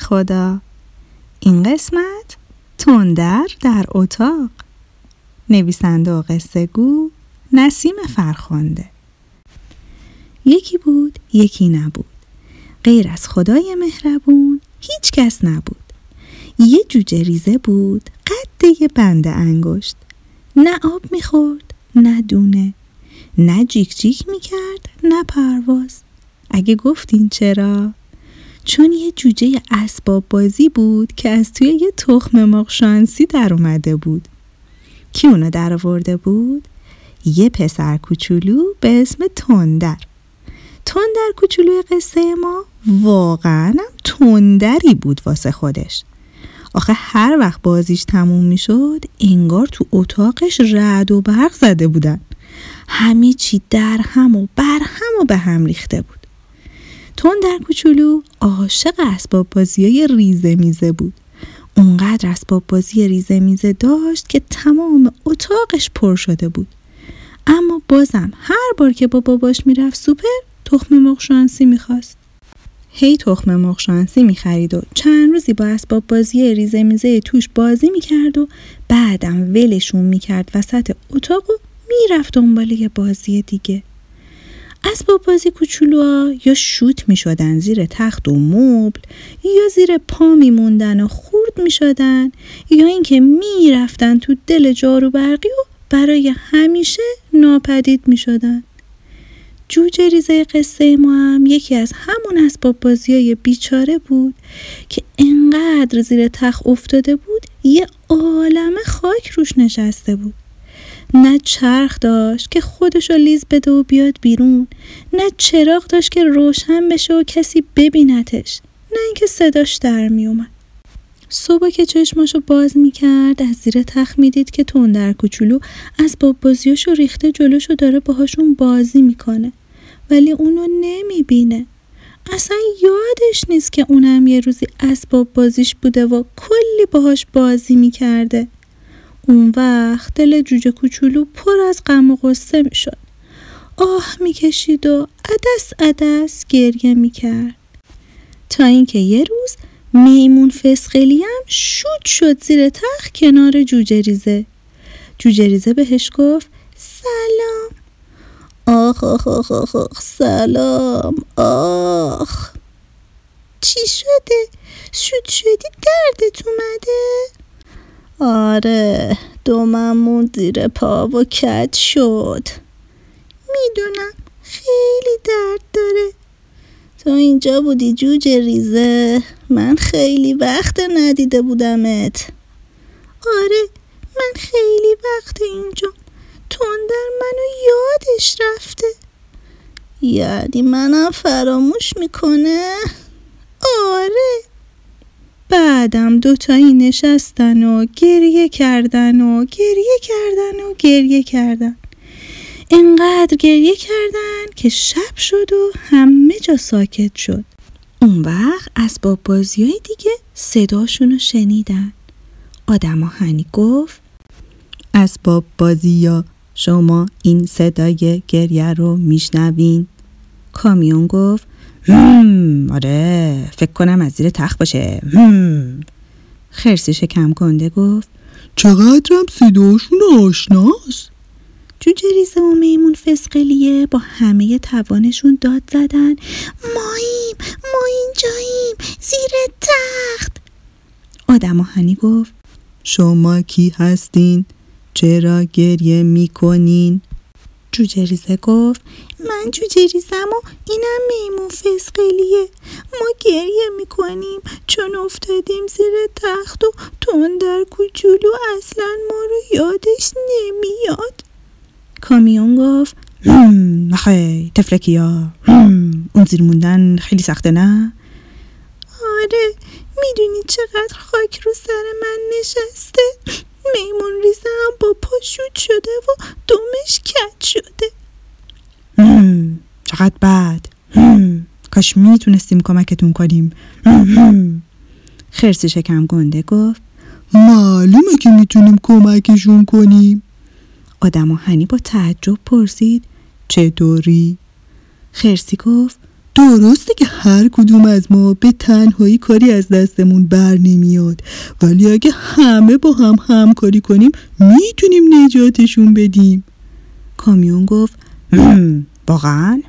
خدا. این قسمت تندر در اتاق. نویسنده و قصه گو نسیم فرخنده. یکی بود یکی نبود. غیر از خدای مهربون هیچ کس نبود. یه جوجه ریزه بود قد یه بند انگشت. نه آب می‌خورد نه دونه. نه جیک جیک می‌کرد نه پرواز. اگه گفتین چرا؟ چون یه جوجه اسباب بازی بود که از توی یه تخم مرغ شانسی در اومده بود. کی اونو در آورده بود؟ یه پسر کوچولو به اسم تندر. تندر کوچولوی قصه ما واقعا تندری بود واسه خودش. آخه هر وقت بازیش تموم می‌شد انگار تو اتاقش رعد و برق زده بودن. همه چی در هم و بر هم و به هم ریخته بود. تندر کوچولو عاشق اسباب بازی ریزه میزه بود. اونقدر اسباب بازی ریزه میزه داشت که تمام اتاقش پر شده بود. اما بازم هر بار که با باباش می‌رفت سوپر تخم مرغ شانسی می‌خواست. هی تخم مرغ شانسی می‌خرید و چند روزی با اسباب بازی ریزه میزه توش بازی می‌کرد و بعدم ولشون می‌کرد وسط اتاق و می‌رفت دنبال یه بازی دیگه. اسباب بازی کوچولوها یا شوت می‌شدن زیر تخت و مبل یا زیر پا میموندن و خورد می‌شدن یا اینکه می‌رفتن تو دل جارو برقی و برای همیشه ناپدید می‌شدن جوجه ریزه قصه ما هم یکی از همون اسباب بازی های بیچاره بود که انقدر زیر تخت افتاده بود یه عالم خاک روش نشسته بود. نه چرخ داشت که خودشو لیز بده و بیاد بیرون. نه چراغ داشت که روشن بشه و کسی ببینتش نه اینکه صداش در میومد صبح که چشماشو باز می‌کرد از زیر تخت می‌دید که تندر کوچولو از باب بازیاشو ریخته جلوشو داره باهاشون بازی می‌کنه. ولی اونو نمی‌بینه. اصلا یادش نیست که اونم یه روزی اسباب بازیش بوده و کلی باهاش بازی می‌کرده. اون وقت دل جوجه کوچولو پر از غم و غصه می‌شد. آه می‌کشید و عدس عدس گریه می‌کرد. تا اینکه یه روز میمون فسقلی هم شود شد زیر تخت کنار جوجه ریزه. جوجه ریزه بهش گفت سلام. آخ آخ آخ آخ, آخ سلام آخ. چی شده؟ شد شدی؟ دردت اومده؟ آره دوممون زیر پا و کج شد. می‌دونم خیلی درد داره. تو اینجا بودی جوجه ریزه. من خیلی وقت ندیده بودمت. آره من خیلی وقت اینجا. تندر منو یادش رفته. یعنی منم فراموش می‌کنه؟ آره. بعدم دوتایی نشستن و گریه کردن و گریه کردن و گریه کردن. انقدر گریه کردن که شب شد و همه جا ساکت شد. اون وقت اسباب بازی های دیگه صداشون رو شنیدن. آدم هنی گفت اسباب بازی یا شما این صدای گریه رو میشنوین؟ کامیون گفت هم آره فکر کنم از زیر تخت باشه. هم. خرسی شکم کنده گفت چقدرم صداشون آشناست؟ جوجه ریزه و میمون فسقلیه با همه توانشون داد زدن. ماییم ما اینجاییم زیر تخت. آدم هنی گفت شما کی هستین؟ چرا گریه می‌کنین؟ جوجه ریزه گفت من جوجه ریزم و اینم میمون فسقلیه. ما گریه می‌کنیم چون افتادیم زیر تخت و تندر کوچولو اصلا ما رو یادش نمیاد. کامیون گفت نخه تفلکیا اون زیر موندن خیلی سخته نه؟ آره می‌دونی چقدر خاک رو سر من نشسته؟ میمون ریزم با پاشوت شده و دومش کت شده. چقدر بد. کاش می‌تونستیم کمکتون کنیم. خرسی شکم گنده گفت معلومه که می‌تونیم کمکشون کنیم. آدم هنی با تعجب پرسید چطوری؟ خرسی گفت درسته که هر کدوم از ما به تنهایی کاری از دستمون بر نمیاد ولی اگه همه با هم همکاری کنیم می‌تونیم نجاتشون بدیم. کامیون گفت واقعا?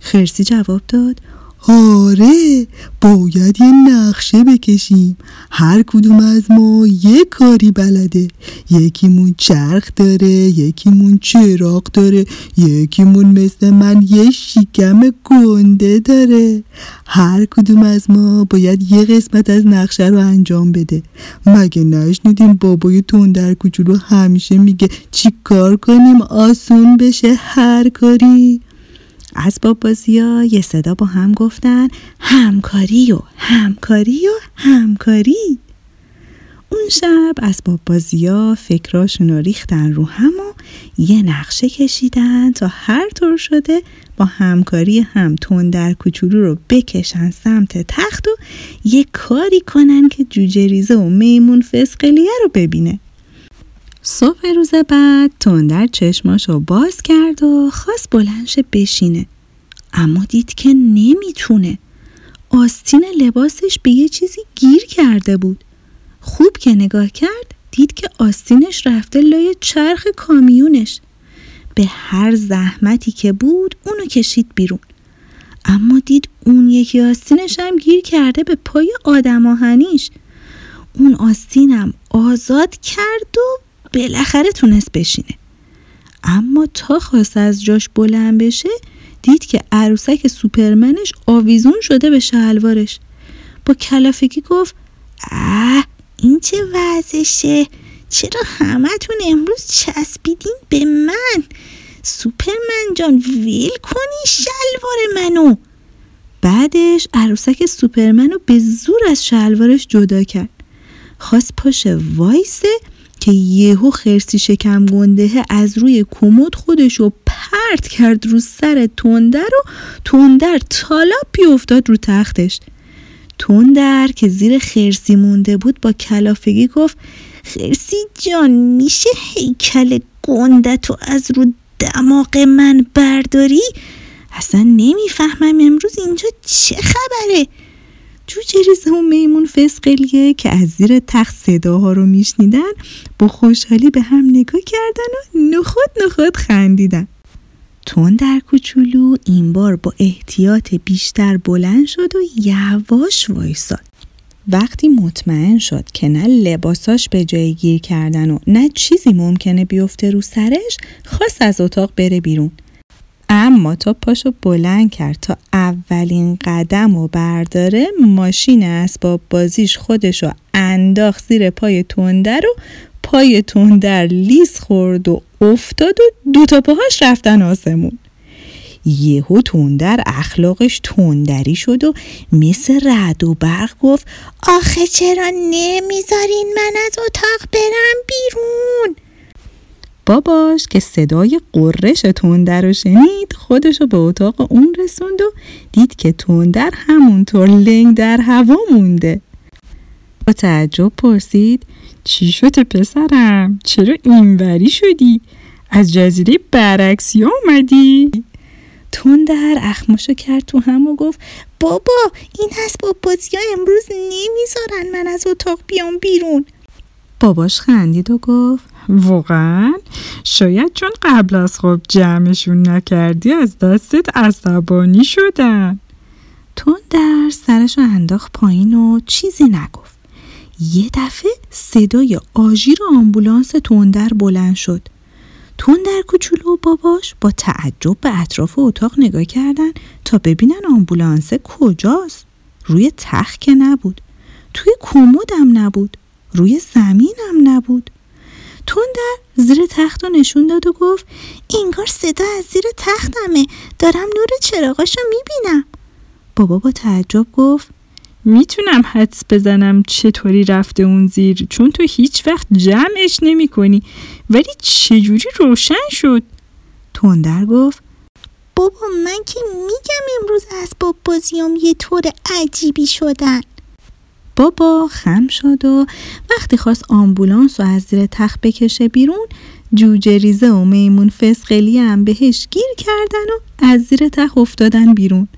خرسی جواب داد. آره باید یه نقشه بکشیم. هر کدوم از ما یه کاری بلده. یکیمون چرخ داره یکیمون چراغ داره یکیمون مثل من یه شیکم گنده داره. هر کدوم از ما باید یه قسمت از نقشه رو انجام بده. مگه نشنیدیم بابای تندر کوچولو همیشه میگه چی کار کنیم؟ آسون بشه هر کاری. اسباب بازی ها یه صدا با هم گفتن همکاری و همکاری و همکاری. اون شب اسباب بازی ها فکراشون رو ریختن رو هم و یه نقشه کشیدن تا هر طور شده با همکاری هم تون در کوچولو رو بکشن سمت تخت و یه کاری کنن که جوجه ریزه و میمون فسقلیه رو ببینه. صبح روز بعد تندر چشماشو باز کرد و خواست بلنش بشینه. اما دید که نمی‌تونه. آستین لباسش به یه چیزی گیر کرده بود. خوب که نگاه کرد دید که آستینش رفته لای چرخ کامیونش. به هر زحمتی که بود اونو کشید بیرون. اما دید اون یکی آستینش هم گیر کرده به پای آدم آهنیش. اون آستینم آزاد کرد و بالاخره تونست بشینه. اما تا خواست از جاش بلند بشه دید که عروسک سوپرمنش آویزون شده به شلوارش. با کلافگی گفت اه این چه وضعشه؟ چرا همتون امروز چسبیدین به من؟ سوپرمن جان ویل کنی شلوار منو. بعدش عروسک سوپرمن رو به زور از شلوارش جدا کرد. خواست پاشه وایسه که یهو خرسی شکم گنده از روی کمد خودشو پرت کرد رو سر تندر و تندر تالاپی افتاد رو تختش تندر که زیر خرسی مونده بود با کلافگی گفت خرسی جان میشه هیکل گنده تو از رو دماغ من برداری؟ اصلا نمی‌فهمم امروز اینجا چه خبره؟ جوجه ریزه و میمون فسقلیه که از زیر تخت صداها رو میشنیدن با خوشحالی به هم نگاه کردن و نخود نخود خندیدن. تون در کوچولو این بار با احتیاط بیشتر بلند شد و یواش وایساد. وقتی مطمئن شد که نه لباساش به جای گیر کردن و نه چیزی ممکنه بیفته رو سرش خواست از اتاق بره بیرون. اما تا پاشو بلند کرد تا اولین قدم و برداره ماشین اسباب بازیش خودشو انداخت زیر پای تندر و پای تندر لیز خورد و افتاد و دوتا پاهاش رفتن آسمون. یهو تندر اخلاقش تندری شد و مثل رد و برق گفت آخه چرا نمی‌ذارین من از اتاق برم بیرون؟ باباش که صدای قررش تندر رو شنید خودشو به اتاق اون رسوند و دید که تندر همونطور لنگ در هوا مونده با تعجب پرسید چی شد پسرم؟ چرا اینوری شدی؟ از جزیره برعکسی آمدی؟ تندر اخماشو کرد تو هم و گفت بابا این هست با بازی امروز نمی‌ذارن من از اتاق بیام بیرون باباش خندید و گفت واقعا. شاید چون قبل از خواب جمعشون نکردی از دستت عصبانی شدن. تون در سرش انداخت پایین و چیزی نگفت. یه دفعه صدای آژیر آمبولانس تندر بلند شد. تندر کوچولو و باباش با تعجب به اطراف اتاق نگاه کردن تا ببینن آمبولانس کجاست. روی تخت که نبود. توی کمدم نبود. روی زمینم نبود. تندر زیر تخت رو نشون داد و گفت انگار صدا از زیر تختمه. دارم نور چراغاشو می‌بینم. بابا با تعجب گفت می‌تونم حدس بزنم چطوری رفته اون زیر چون تو هیچ وقت جمعش نمی کنی ولی چجوری روشن شد؟ تندر گفت بابا من که میگم امروز اسباب بازیام یه طور عجیبی شدن. بابا خم شد و وقتی خواست آمبولانس رو از زیر تخت بکشه بیرون جوجه ریزه و میمون فسقلی هم بهش گیر کردن و از زیر تخت افتادن بیرون.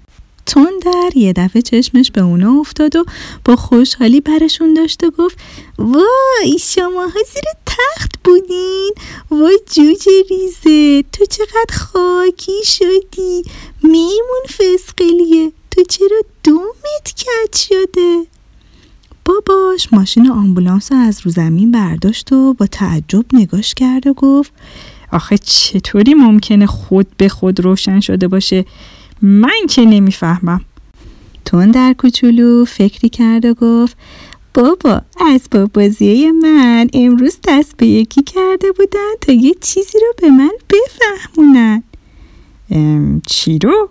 در یه دفعه چشمش به اونا افتاد و با خوشحالی برشون داشت و گفت وای شما ها زیر تخت بودین! وای جوجه ریزه تو چقدر خاکی شدی! میمون فسقلیه تو چرا دومت کت شده؟ باباش ماشین آمبولانس رو از رو زمین برداشت و با تعجب نگاش کرد و گفت آخه چطوری ممکنه خود به خود روشن شده باشه؟ من که نمی‌فهمم. تون در کوچولو فکری کرد و گفت بابا اسباب بازی من امروز دست به یکی کرده بودن تا یه چیزی رو به من بفهمونن. چی رو؟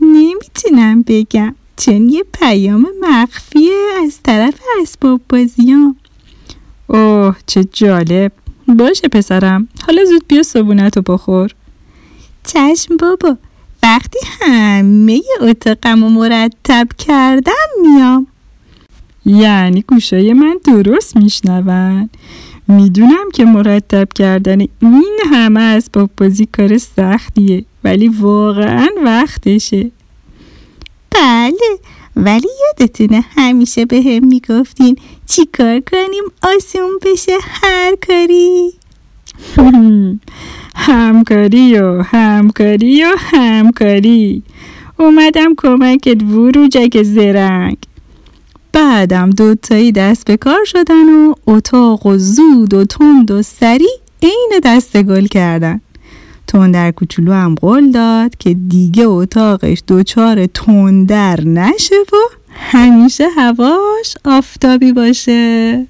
نمی‌تونم بگم. چون یه پیام مخفیه از طرف اسباب بازیام اوه چه جالب. باشه پسرم. حالا زود بیا صبونت رو بخور. چشم بابا وقتی همه اتاقم رو مرتب کردم میام. یعنی گوشای من درست میشنون. می‌دونم که مرتب کردن این همه اسباب بازی کار سختیه ولی واقعا وقتشه. بله. ولی یادتونه همیشه به هم می‌گفتین چی کار کنیم آسون بشه هر کاری؟ همکاری و همکاری و همکاری. اومدم کمکت وروجک زرنگ. بعدم دوتایی دست به کار شدن و اتاق و زود و تند و سری عین دست گل کردن. تندر کوچولو هم قول داد که دیگه اتاقش دوچار تندر نشه و همیشه هواش آفتابی باشه.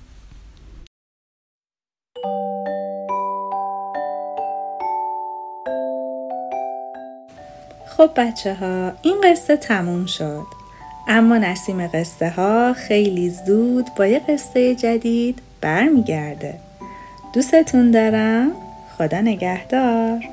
خب بچه ها این قصه تموم شد. اما نسیم قصه ها خیلی زود با یه قصه جدید برمیگرده. دوستتون دارم. خدا نگهدار.